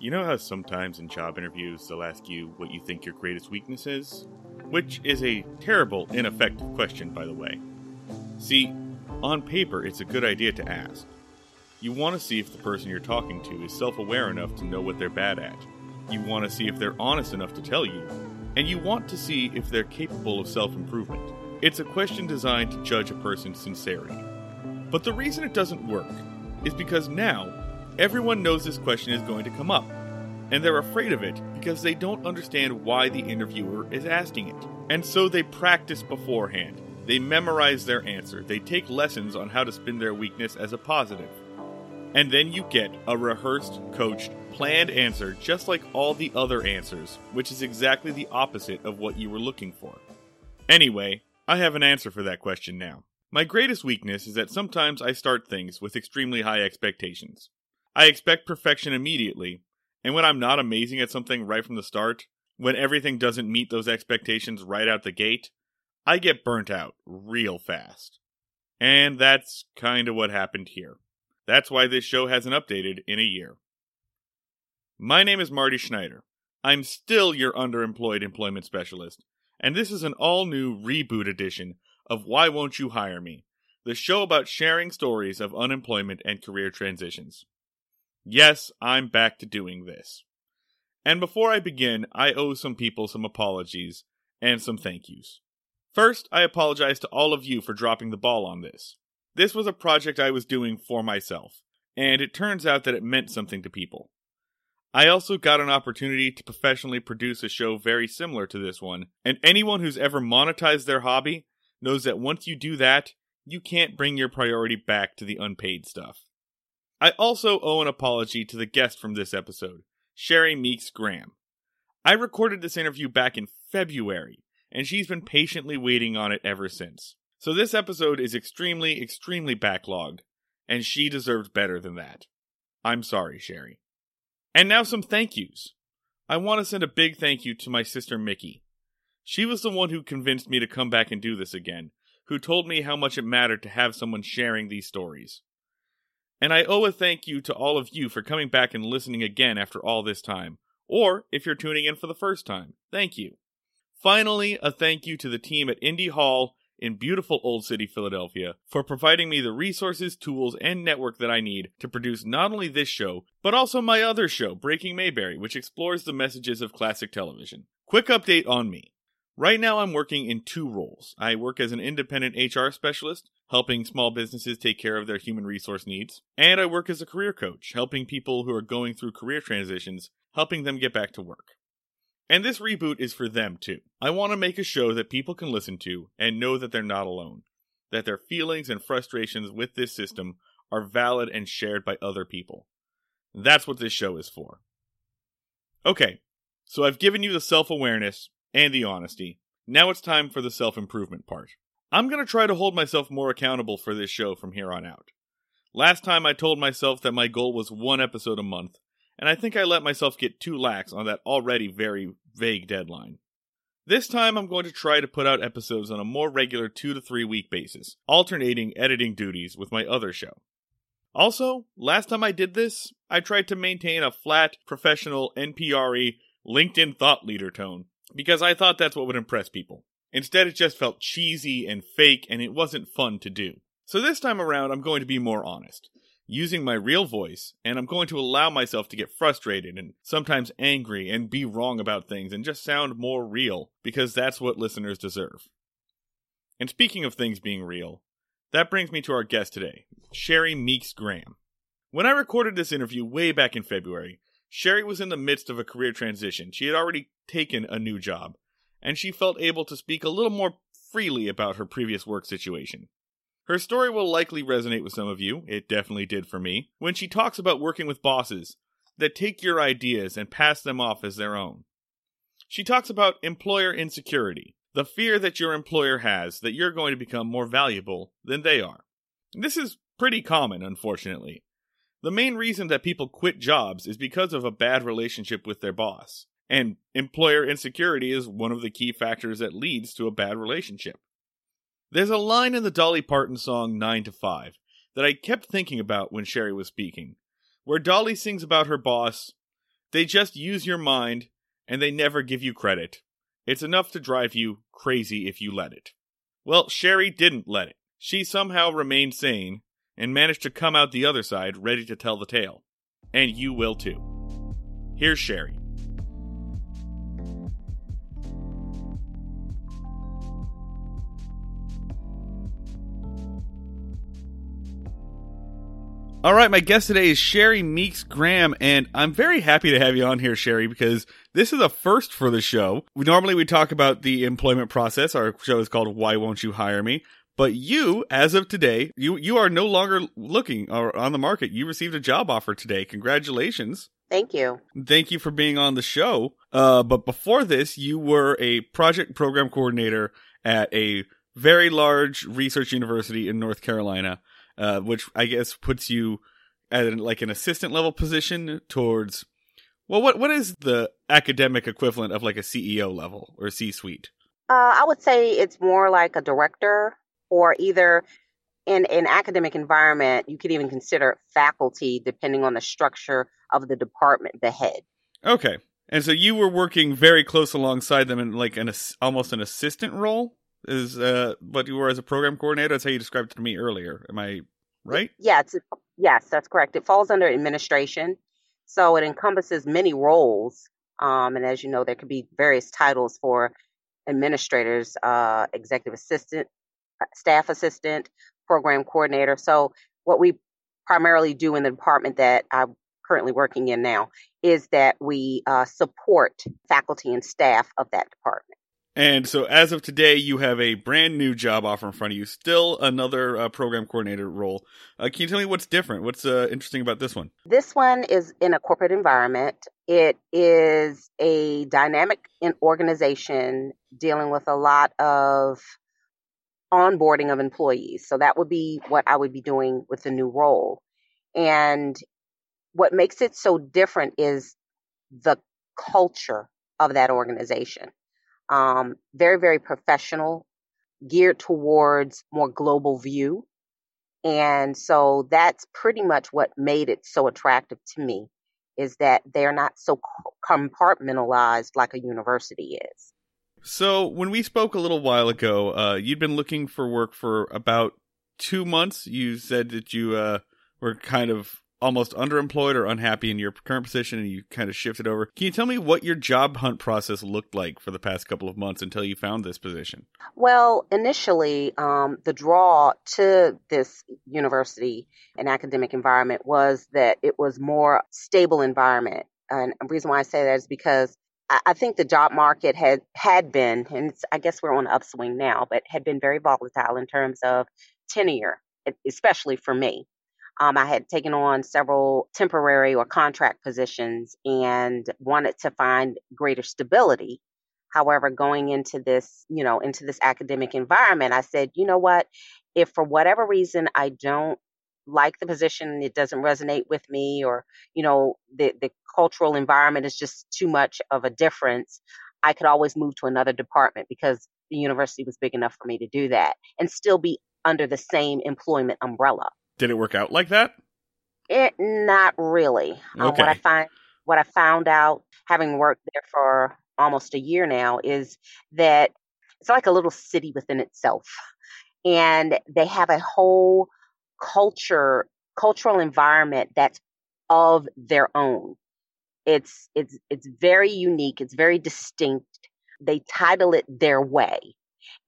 You know how sometimes in job interviews they'll ask you what you think your greatest weakness is? Which is a terrible, ineffective question, by the way. See, on paper, it's a good idea to ask. You want to see if the person you're talking to is self aware enough to know what they're bad at. You want to see if they're honest enough to tell you. And you want to see if they're capable of self improvement. It's a question designed to judge a person's sincerity. But the reason it doesn't work is because now everyone knows this question is going to come up. And they're afraid of it because they don't understand why the interviewer is asking it. And so they practice beforehand. They memorize their answer. They take lessons on how to spin their weakness as a positive. And then you get a rehearsed, coached, planned answer just like all the other answers, which is exactly the opposite of what you were looking for. Anyway, I have an answer for that question now. My greatest weakness is that sometimes I start things with extremely high expectations. I expect perfection immediately, and when I'm not amazing at something right from the start, when everything doesn't meet those expectations right out the gate, I get burnt out real fast. And that's kind of what happened here. That's why this show hasn't updated in a year. My name is Marty Schneider. I'm still your underemployed employment specialist, and this is an all new reboot edition of Why Won't You Hire Me, the show about sharing stories of unemployment and career transitions. Yes, I'm back to doing this. And before I begin, I owe some people some apologies and some thank yous. First, I apologize to all of you for dropping the ball on this. This was a project I was doing for myself, and it turns out that it meant something to people. I also got an opportunity to professionally produce a show very similar to this one, and anyone who's ever monetized their hobby knows that once you do that, you can't bring your priority back to the unpaid stuff. I also owe an apology to the guest from this episode, Sherry Meeks Graham. I recorded this interview back in February, and she's been patiently waiting on it ever since. So this episode is extremely, extremely backlogged, and she deserved better than that. I'm sorry, Sherry. And now some thank yous. I want to send a big thank you to my sister Mickey. She was the one who convinced me to come back and do this again, who told me how much it mattered to have someone sharing these stories. And I owe a thank you to all of you for coming back and listening again after all this time. Or if you're tuning in for the first time, thank you. Finally, a thank you to the team at Indy Hall in beautiful Old City, Philadelphia, for providing me the resources, tools, and network that I need to produce not only this show, but also my other show, Breaking Mayberry, which explores the messages of classic television. Quick update on me. Right now, I'm working in two roles. I work as an independent HR specialist, helping small businesses take care of their human resource needs, and I work as a career coach, helping people who are going through career transitions, helping them get back to work. And this reboot is for them too. I want to make a show that people can listen to and know that they're not alone, that their feelings and frustrations with this system are valid and shared by other people. That's what this show is for. Okay, so I've given you the self awareness and the honesty. Now it's time for the self improvement part. I'm going to try to hold myself more accountable for this show from here on out. Last time I told myself that my goal was one episode a month, and I think I let myself get too lax on that already very vague deadline. This time I'm going to try to put out episodes on a more regular two to three week basis, alternating editing duties with my other show. Also, last time I did this, I tried to maintain a flat, professional, NPR LinkedIn thought leader tone, because I thought that's what would impress people. Instead, it just felt cheesy and fake, and it wasn't fun to do. So this time around, I'm going to be more honest using my real voice, and I'm going to allow myself to get frustrated and sometimes angry and be wrong about things and just sound more real because that's what listeners deserve. And speaking of things being real, that brings me to our guest today, Sherry Meeks Graham. When I recorded this interview way back in February, Sherry was in the midst of a career transition. She had already taken a new job, and she felt able to speak a little more freely about her previous work situation. Her story will likely resonate with some of you, it definitely did for me, when she talks about working with bosses that take your ideas and pass them off as their own. She talks about employer insecurity, the fear that your employer has that you're going to become more valuable than they are. This is pretty common, unfortunately. The main reason that people quit jobs is because of a bad relationship with their boss. And employer insecurity is one of the key factors that leads to a bad relationship. There's a line in the Dolly Parton song 9 to 5 that I kept thinking about when Sherry was speaking, where Dolly sings about her boss. They just use your mind and they never give you credit. It's enough to drive you crazy if you let it. Well, Sherry didn't let it. She somehow remained sane and managed to come out the other side ready to tell the tale. And you will too. Here's Sherry. All right, my guest today is Sherry Meeks Graham, and I'm very happy to have you on here, Sherry, because this is a first for the show. We normally we talk about the employment process. Our show is called "Why Won't You Hire Me?" But you, as of today, you you are no longer looking or on the market. You received a job offer today. Congratulations! Thank you. Thank you for being on the show. Uh, but before this, you were a project program coordinator at a very large research university in North Carolina uh, which I guess puts you at an, like an assistant level position towards. Well, what what is the academic equivalent of like a CEO level or C suite? Uh, I would say it's more like a director, or either in an academic environment, you could even consider faculty, depending on the structure of the department, the head. Okay, and so you were working very close alongside them in like an almost an assistant role is uh what you were as a program coordinator. That's how you described it to me earlier. Am I right? Yeah, it's, yes, that's correct. It falls under administration, so it encompasses many roles. Um, and as you know, there could be various titles for administrators, uh, executive assistant, uh, staff assistant, program coordinator. So what we primarily do in the department that I'm currently working in now is that we uh, support faculty and staff of that department. And so, as of today, you have a brand new job offer in front of you. Still another uh, program coordinator role. Uh, can you tell me what's different? What's uh, interesting about this one? This one is in a corporate environment. It is a dynamic organization dealing with a lot of onboarding of employees. So that would be what I would be doing with the new role. And what makes it so different is the culture of that organization um, very, very professional, geared towards more global view. And so that's pretty much what made it so attractive to me is that they're not so compartmentalized like a university is. So when we spoke a little while ago, uh, you'd been looking for work for about two months. You said that you uh, were kind of almost underemployed or unhappy in your current position and you kind of shifted over. Can you tell me what your job hunt process looked like for the past couple of months until you found this position? Well, initially, um, the draw to this university and academic environment was that it was more stable environment. And the reason why I say that is because I think the job market had had been, and I guess we're on upswing now, but had been very volatile in terms of tenure, especially for me. Um, I had taken on several temporary or contract positions and wanted to find greater stability. However, going into this, you know, into this academic environment, I said, you know what? If for whatever reason I don't like the position, it doesn't resonate with me, or, you know, the, the cultural environment is just too much of a difference, I could always move to another department because the university was big enough for me to do that and still be under the same employment umbrella. Did it work out like that? It not really. Okay. Uh, what I find, what I found out, having worked there for almost a year now, is that it's like a little city within itself, and they have a whole culture, cultural environment that's of their own. It's it's it's very unique. It's very distinct. They title it their way,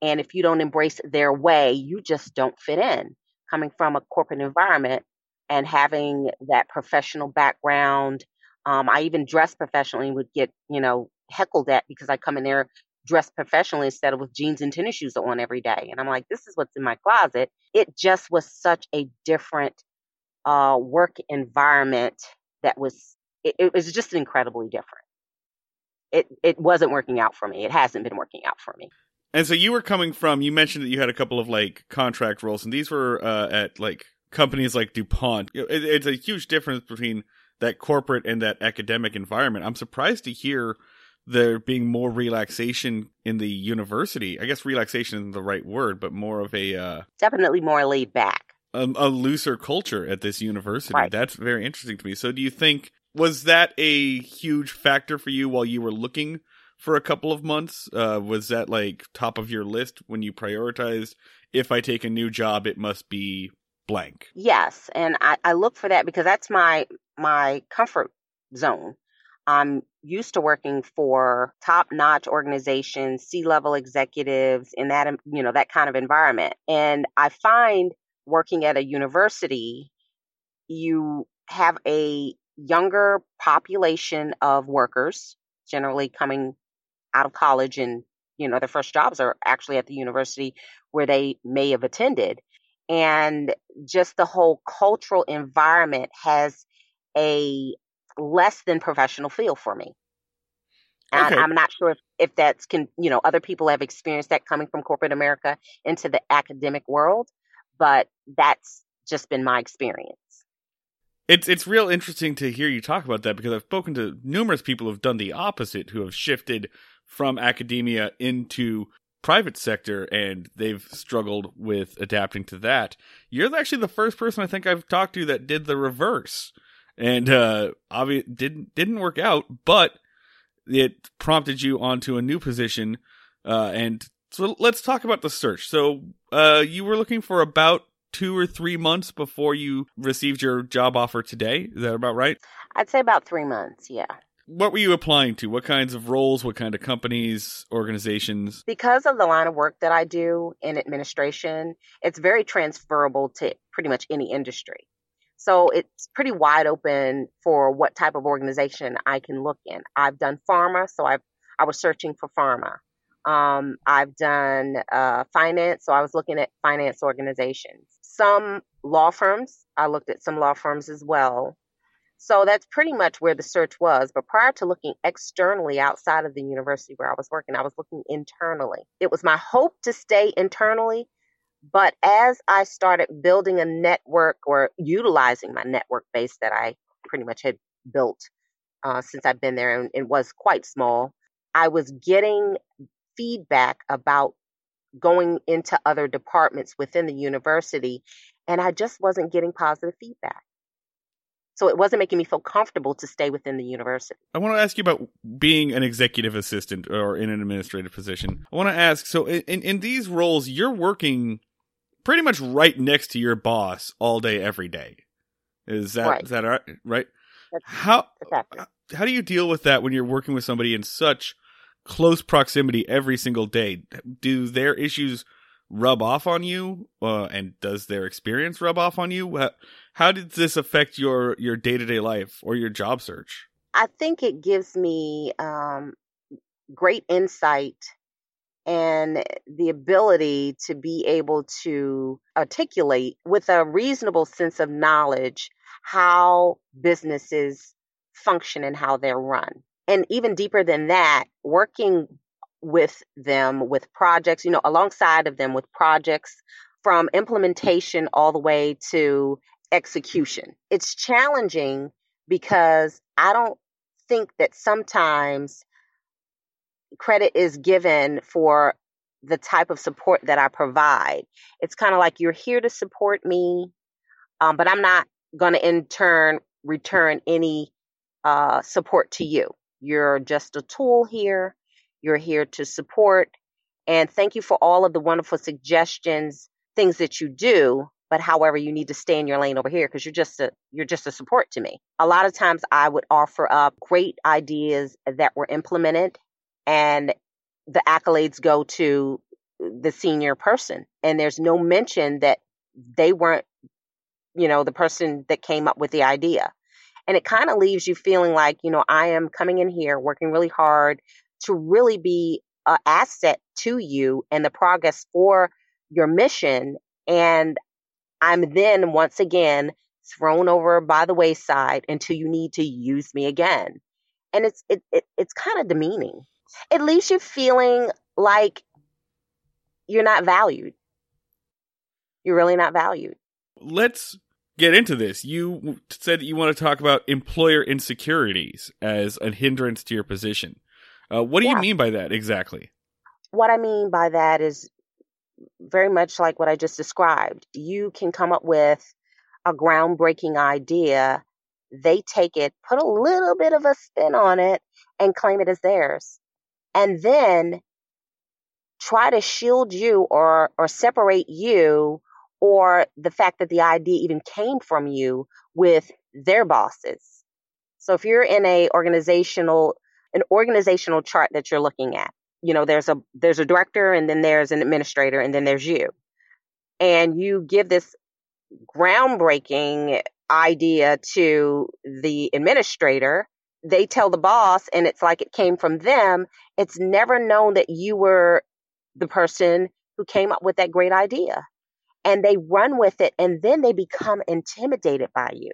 and if you don't embrace their way, you just don't fit in coming from a corporate environment and having that professional background. Um, I even dress professionally and would get, you know, heckled at because I come in there dressed professionally instead of with jeans and tennis shoes on every day. And I'm like, this is what's in my closet. It just was such a different uh, work environment that was, it, it was just incredibly different. It, it wasn't working out for me. It hasn't been working out for me. And so you were coming from. You mentioned that you had a couple of like contract roles, and these were uh, at like companies like DuPont. It, it's a huge difference between that corporate and that academic environment. I'm surprised to hear there being more relaxation in the university. I guess relaxation isn't the right word, but more of a uh, definitely more laid back. A, a, looser culture at this university. Right. That's very interesting to me. So, do you think was that a huge factor for you while you were looking for a couple of months? Uh, was that like top of your list when you prioritized? If I take a new job, it must be blank. Yes, and I, I look for that because that's my my comfort zone. I'm used to working for top-notch organizations, C-level executives in that you know that kind of environment. And I find working at a university you have a younger population of workers generally coming out of college and you know their first jobs are actually at the university where they may have attended and just the whole cultural environment has a less than professional feel for me. Okay. I'm not sure if, if that's can you know other people have experienced that coming from corporate America into the academic world, but that's just been my experience. It's it's real interesting to hear you talk about that because I've spoken to numerous people who've done the opposite, who have shifted from academia into private sector and they've struggled with adapting to that. You're actually the first person I think I've talked to that did the reverse. And uh didn't didn't work out, but it prompted you onto a new position uh and so let's talk about the search. So uh you were looking for about 2 or 3 months before you received your job offer today. Is that about right? I'd say about 3 months, yeah what were you applying to? What kinds of roles? What kind of companies, organizations? Because of the line of work that I do in administration, it's very transferable to pretty much any industry. So it's pretty wide open for what type of organization I can look in. I've done pharma, so I've I was searching for pharma. Um, I've done uh, finance, so I was looking at finance organizations. Some law firms, I looked at some law firms as well. So that's pretty much where the search was. But prior to looking externally outside of the university where I was working, I was looking internally. It was my hope to stay internally. But as I started building a network or utilizing my network base that I pretty much had built uh, since I've been there, and it was quite small, I was getting feedback about going into other departments within the university, and I just wasn't getting positive feedback. So it wasn't making me feel comfortable to stay within the university. I want to ask you about being an executive assistant or in an administrative position. I want to ask so in, in these roles, you're working pretty much right next to your boss all day, every day. Is that right. is that right? Right? That's, how how do you deal with that when you're working with somebody in such close proximity every single day? Do their issues rub off on you, uh, and does their experience rub off on you? How, how did this affect your your day to day life or your job search? I think it gives me um, great insight and the ability to be able to articulate with a reasonable sense of knowledge how businesses function and how they're run. And even deeper than that, working with them with projects, you know, alongside of them with projects from implementation all the way to execution. It's challenging because I don't think that sometimes credit is given for the type of support that I provide. It's kind of like you're here to support me, um, but I'm not going to in turn return any uh, support to you. You're just a tool here. You're here to support. And thank you for all of the wonderful suggestions, things that you do. But however, you need to stay in your lane over here because you're just a you're just a support to me. A lot of times I would offer up great ideas that were implemented and the accolades go to the senior person. And there's no mention that they weren't, you know, the person that came up with the idea. And it kind of leaves you feeling like, you know, I am coming in here working really hard to really be an asset to you and the progress for your mission. And I'm then once again thrown over by the wayside until you need to use me again. And it's it, it it's kind of demeaning. It leaves you feeling like you're not valued. You're really not valued. Let's get into this. You said that you want to talk about employer insecurities as a hindrance to your position. Uh, what do yeah. you mean by that exactly? What I mean by that is very much like what I just described. You can come up with a groundbreaking idea they take it, put a little bit of a spin on it, and claim it as theirs. And then try to shield you or, or separate you or the fact that the idea even came from you with their bosses. So if you're in a organizational an organizational chart that you're looking at, you know, there's a there's a director and then there's an administrator and then there's you. And you give this groundbreaking idea to the administrator, they tell the boss and it's like it came from them. It's never known that you were the person who came up with that great idea. And they run with it and then they become intimidated by you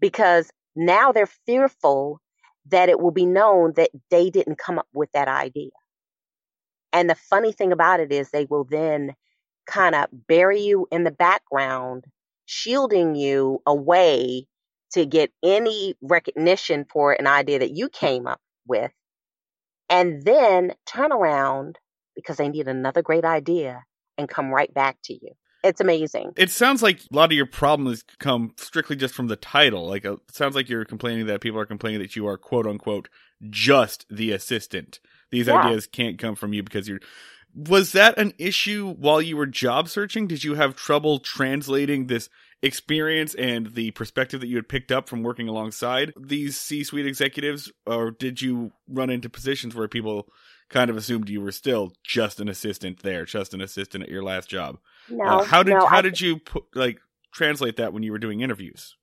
because now they're fearful that it will be known that they didn't come up with that idea. And the funny thing about it is they will then kind of bury you in the background, shielding you away to get any recognition for an idea that you came up with, and then turn around because they need another great idea and come right back to you. It's amazing. It sounds like a lot of your problems come strictly just from the title. Like uh, it sounds like you're complaining that people are complaining that you are quote unquote just the assistant. These yeah. ideas can't come from you because you're was that an issue while you were job searching? Did you have trouble translating this experience and the perspective that you had picked up from working alongside these C-suite executives or did you run into positions where people kind of assumed you were still just an assistant there, just an assistant at your last job? No. Uh, how did no, how I, did you put, like translate that when you were doing interviews?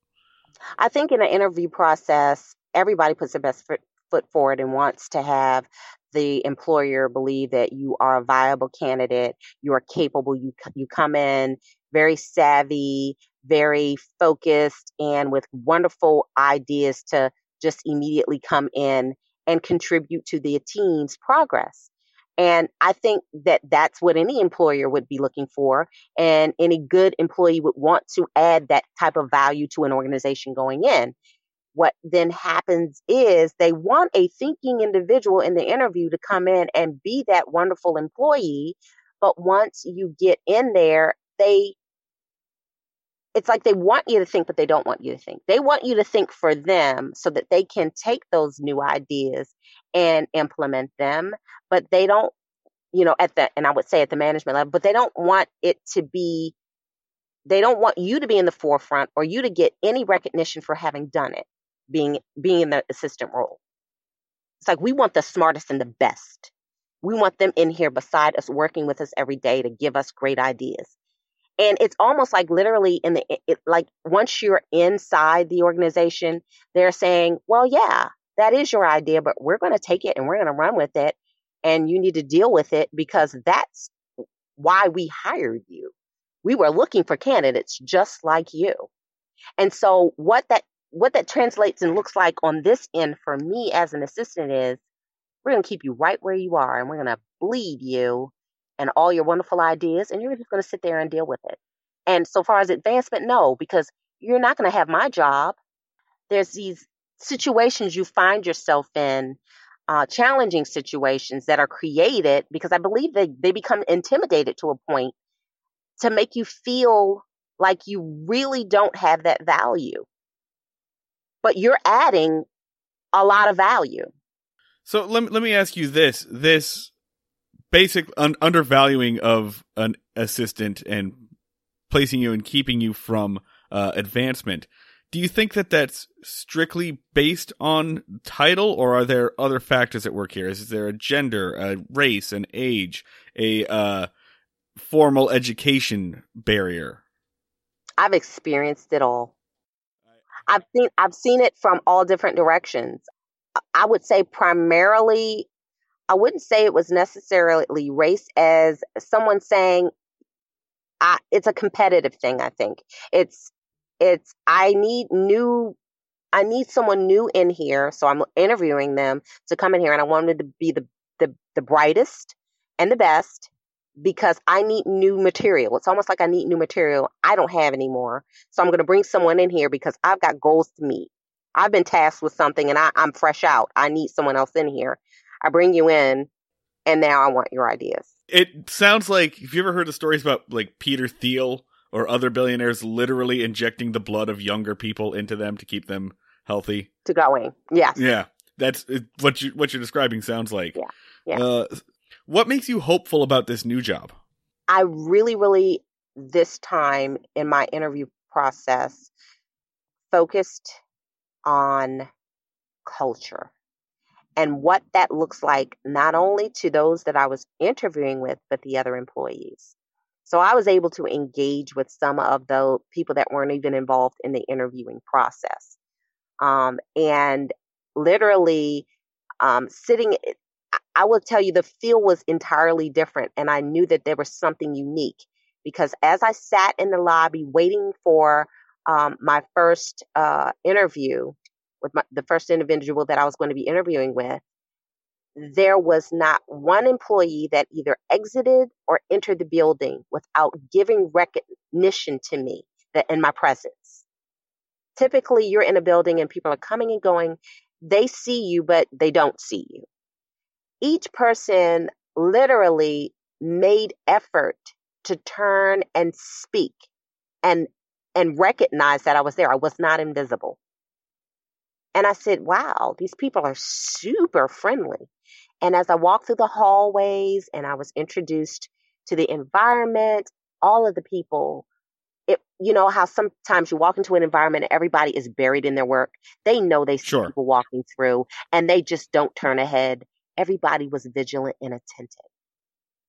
I think in an interview process, everybody puts their best foot, foot forward and wants to have the employer believe that you are a viable candidate, you are capable, you you come in very savvy, very focused and with wonderful ideas to just immediately come in and contribute to the team's progress. And I think that that's what any employer would be looking for. And any good employee would want to add that type of value to an organization going in. What then happens is they want a thinking individual in the interview to come in and be that wonderful employee. But once you get in there, they it's like they want you to think, but they don't want you to think. They want you to think for them so that they can take those new ideas and implement them, but they don't, you know, at the, and I would say at the management level, but they don't want it to be, they don't want you to be in the forefront or you to get any recognition for having done it, being, being in the assistant role. It's like we want the smartest and the best. We want them in here beside us, working with us every day to give us great ideas and it's almost like literally in the it, like once you're inside the organization they're saying well yeah that is your idea but we're going to take it and we're going to run with it and you need to deal with it because that's why we hired you. We were looking for candidates just like you. And so what that what that translates and looks like on this end for me as an assistant is we're going to keep you right where you are and we're going to bleed you and all your wonderful ideas, and you're just going to sit there and deal with it. And so far as advancement, no, because you're not going to have my job. There's these situations you find yourself in, uh, challenging situations that are created because I believe they, they become intimidated to a point to make you feel like you really don't have that value. But you're adding a lot of value. So let, let me ask you this. This basic un- undervaluing of an assistant and placing you and keeping you from uh, advancement. Do you think that that's strictly based on title, or are there other factors at work here? Is there a gender, a race, an age, a uh, formal education barrier? I've experienced it all. I've seen I've seen it from all different directions. I would say primarily I wouldn't say it was necessarily race as someone saying I, it's a competitive thing. I think it's it's I need new I need someone new in here, so I'm interviewing them to come in here, and I wanted to be the the, the brightest and the best because I need new material. It's almost like I need new material I don't have anymore. So I'm going to bring someone in here because I've got goals to meet. I've been tasked with something and I, I'm fresh out. I need someone else in here. I bring you in, and now I want your ideas. It sounds like. Have you ever heard the stories about like Peter Thiel or other billionaires literally injecting the blood of younger people into them to keep them healthy. To going, yes. Yeah, that's what you what you're describing sounds like. Yeah. Yeah. Uh, what makes you hopeful about this new job? I really, really, this time in my interview process, focused on culture and what that looks like, not only to those that I was interviewing with, but the other employees. So I was able to engage with some of the people that weren't even involved in the interviewing process. Um, and literally um, sitting, I will tell you the feel was entirely different. And I knew that there was something unique because as I sat in the lobby waiting for um, my first uh, interview with my, the first individual that I was going to be interviewing with, there was not one employee that either exited or entered the building without giving recognition to me that in my presence. Typically, you're in a building and people are coming and going. They see you, but they don't see you. Each person literally made effort to turn and speak and and recognize that I was there. I was not invisible. And I said, wow, these people are super friendly. And as I walked through the hallways and I was introduced to the environment, all of the people, it, you know, how sometimes you walk into an environment and everybody is buried in their work. They know they see sure. people walking through and they just don't turn ahead. Everybody was vigilant and attentive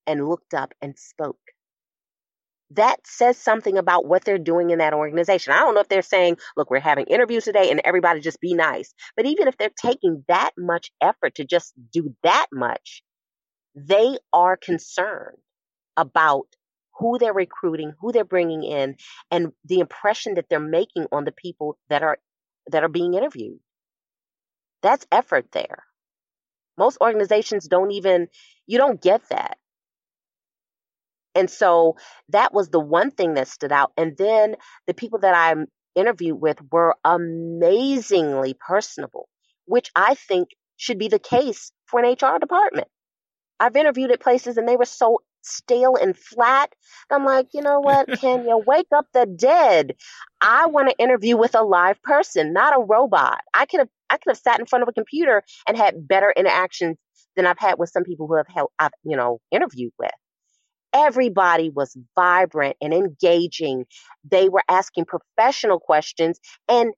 and looked up and spoke that says something about what they're doing in that organization. I don't know if they're saying, look, we're having interviews today and everybody just be nice. But even if they're taking that much effort to just do that much, they are concerned about who they're recruiting, who they're bringing in, and the impression that they're making on the people that are that are being interviewed. That's effort there. Most organizations don't even you don't get that. And so that was the one thing that stood out. And then the people that I interviewed with were amazingly personable, which I think should be the case for an HR department. I've interviewed at places and they were so stale and flat. I'm like, you know what, Kenya, wake up the dead. I want to interview with a live person, not a robot. I could have I could have sat in front of a computer and had better interactions than I've had with some people who have held, I've, you know, interviewed with everybody was vibrant and engaging. They were asking professional questions and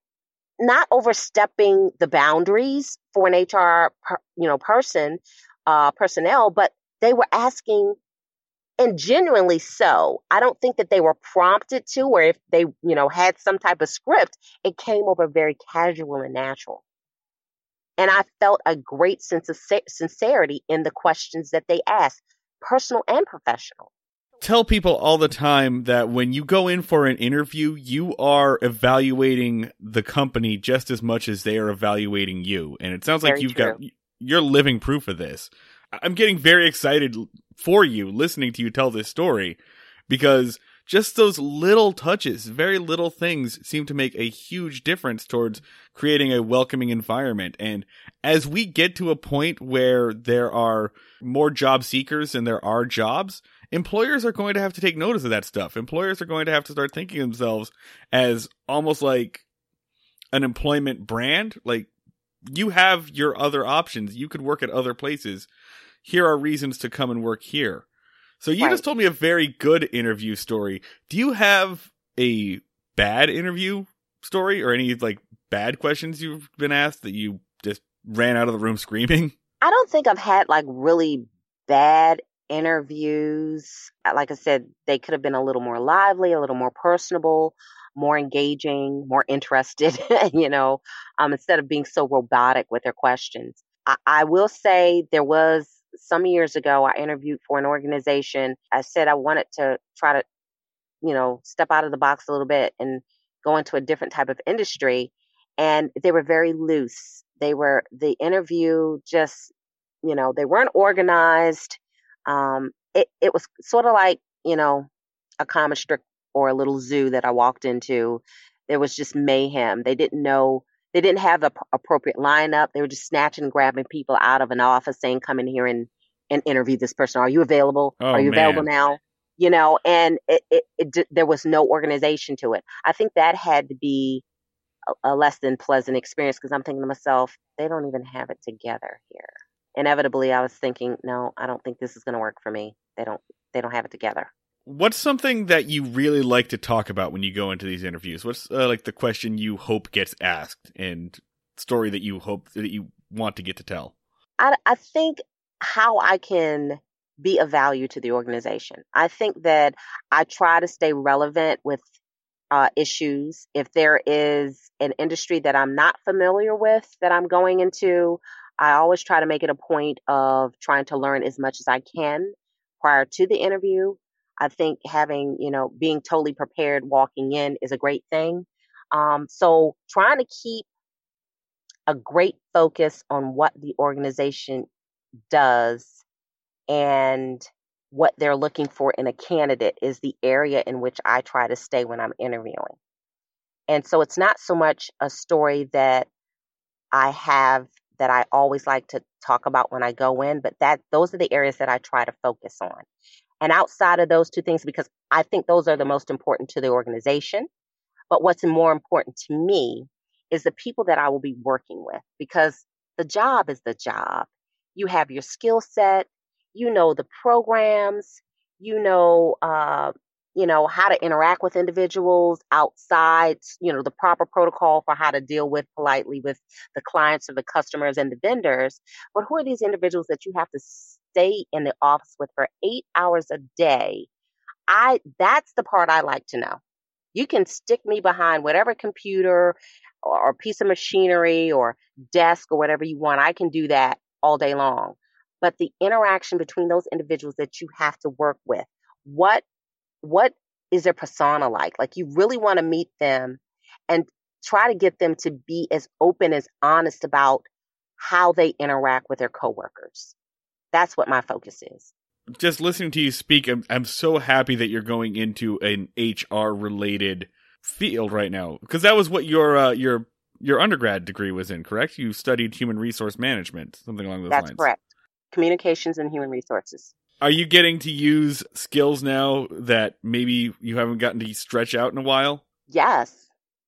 not overstepping the boundaries for an HR, per, you know, person, uh, personnel, but they were asking and genuinely so. I don't think that they were prompted to, or if they, you know, had some type of script, it came over very casual and natural. And I felt a great sense of sincerity in the questions that they asked personal and professional. Tell people all the time that when you go in for an interview, you are evaluating the company just as much as they are evaluating you. And it sounds like you've true. got, you're living proof of this. I'm getting very excited for you listening to you tell this story because just those little touches, very little things seem to make a huge difference towards creating a welcoming environment. And as we get to a point where there are more job seekers than there are jobs, employers are going to have to take notice of that stuff. Employers are going to have to start thinking themselves as almost like an employment brand. Like you have your other options. You could work at other places. Here are reasons to come and work here. So you right. just told me a very good interview story. Do you have a bad interview story or any like bad questions you've been asked that you just ran out of the room screaming? I don't think I've had like really bad interviews. Uh, like I said, they could have been a little more lively, a little more personable, more engaging, more interested, you know, um, instead of being so robotic with their questions. I, I will say there was some years ago, I interviewed for an organization. I said I wanted to try to, you know, step out of the box a little bit and go into a different type of industry. And they were very loose. They were, the interview just, you know, they weren't organized. Um, it, it was sort of like, you know, a comic strip or a little zoo that I walked into. There was just mayhem. They didn't know they didn't have the appropriate lineup. They were just snatching and grabbing people out of an office saying, come in here and, and interview this person. Are you available? Oh, Are you man. available now? you know, and it, it, it, there was no organization to it. I think that had to be a, a less than pleasant experience because I'm thinking to myself, they don't even have it together here. Inevitably, I was thinking, no, I don't think this is going to work for me. They don't, they don't have it together. What's something that you really like to talk about when you go into these interviews? What's uh, like the question you hope gets asked and story that you hope that you want to get to tell? I, I think how I can be of value to the organization. I think that I try to stay relevant with uh, issues. If there is an industry that I'm not familiar with that I'm going into, I always try to make it a point of trying to learn as much as I can prior to the interview. I think having, you know, being totally prepared walking in is a great thing. Um, so trying to keep a great focus on what the organization does and what they're looking for in a candidate is the area in which I try to stay when I'm interviewing. And so it's not so much a story that I have that I always like to talk about when I go in, but that those are the areas that I try to focus on. And outside of those two things, because I think those are the most important to the organization, but what's more important to me is the people that I will be working with because the job is the job. You have your skill set, you know the programs, you know, uh, you know how to interact with individuals outside, you know the proper protocol for how to deal with politely with the clients or the customers and the vendors. But who are these individuals that you have to stay in the office with for eight hours a day? I that's the part I like to know. You can stick me behind whatever computer or piece of machinery or desk or whatever you want. I can do that all day long but the interaction between those individuals that you have to work with. What what is their persona like? Like you really want to meet them and try to get them to be as open as honest about how they interact with their coworkers. That's what my focus is. Just listening to you speak, I'm, I'm so happy that you're going into an HR related field right now because that was what your uh, your your undergrad degree was in, correct? You studied human resource management, something along those That's lines. That's correct communications and human resources. Are you getting to use skills now that maybe you haven't gotten to stretch out in a while? Yes,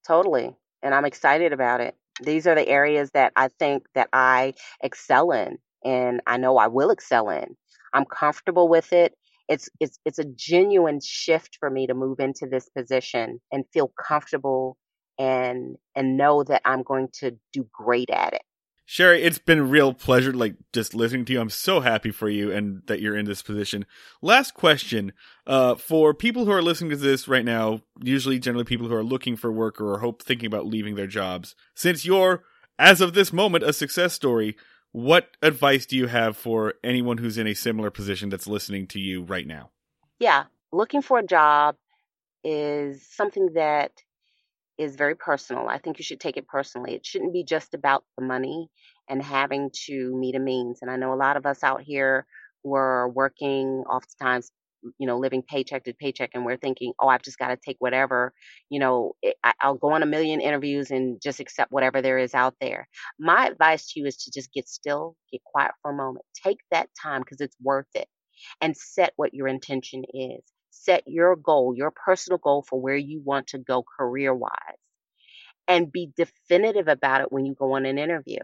totally. And I'm excited about it. These are the areas that I think that I excel in and I know I will excel in. I'm comfortable with it. It's it's it's a genuine shift for me to move into this position and feel comfortable and and know that I'm going to do great at it. Sherry, it's been real pleasure, like just listening to you. I'm so happy for you and that you're in this position. Last question, uh, for people who are listening to this right now, usually generally people who are looking for work or hope thinking about leaving their jobs. Since you're, as of this moment, a success story, what advice do you have for anyone who's in a similar position that's listening to you right now? Yeah, looking for a job is something that is very personal. I think you should take it personally. It shouldn't be just about the money and having to meet a means. And I know a lot of us out here who are working oftentimes, you know, living paycheck to paycheck, and we're thinking, oh, I've just got to take whatever, you know, I'll go on a million interviews and just accept whatever there is out there. My advice to you is to just get still, get quiet for a moment, take that time because it's worth it, and set what your intention is set your goal, your personal goal for where you want to go career wise and be definitive about it when you go on an interview.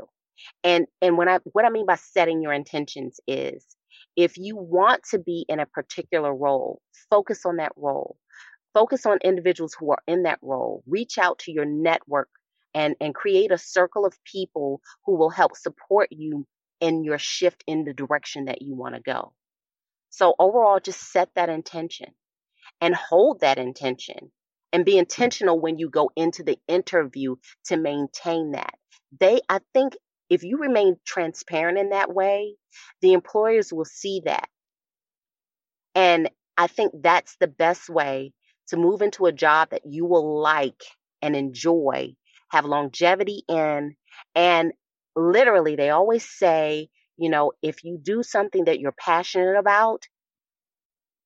And and when I what I mean by setting your intentions is if you want to be in a particular role, focus on that role. Focus on individuals who are in that role. Reach out to your network and, and create a circle of people who will help support you in your shift in the direction that you want to go. So overall, just set that intention and hold that intention and be intentional when you go into the interview to maintain that. They, I think if you remain transparent in that way, the employers will see that. And I think that's the best way to move into a job that you will like and enjoy, have longevity in. And literally, they always say, you know, if you do something that you're passionate about,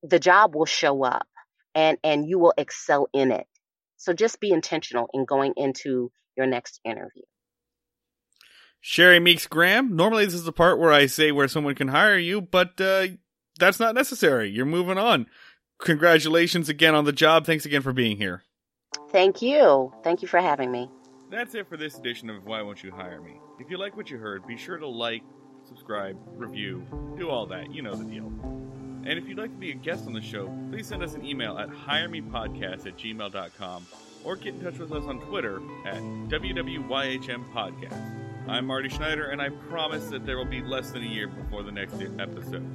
the job will show up and and you will excel in it. So just be intentional in going into your next interview. Sherry Meeks Graham. Normally, this is the part where I say where someone can hire you, but uh, that's not necessary. You're moving on. congratulations again on the job. Thanks again for being here. Thank you. Thank you for having me. That's it for this edition of Why Won't You Hire Me? If you like what you heard, be sure to like, subscribe, review, do all that. You know the deal. And if you'd like to be a guest on the show, please send us an email at hiremepodcast at gmail.com or get in touch with us on Twitter at WWYHM Podcast. I'm Marty Schneider, and I promise that there will be less than a year before the next episode.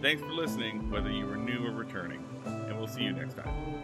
Thanks for listening, whether you were new or returning, and we'll see you next time.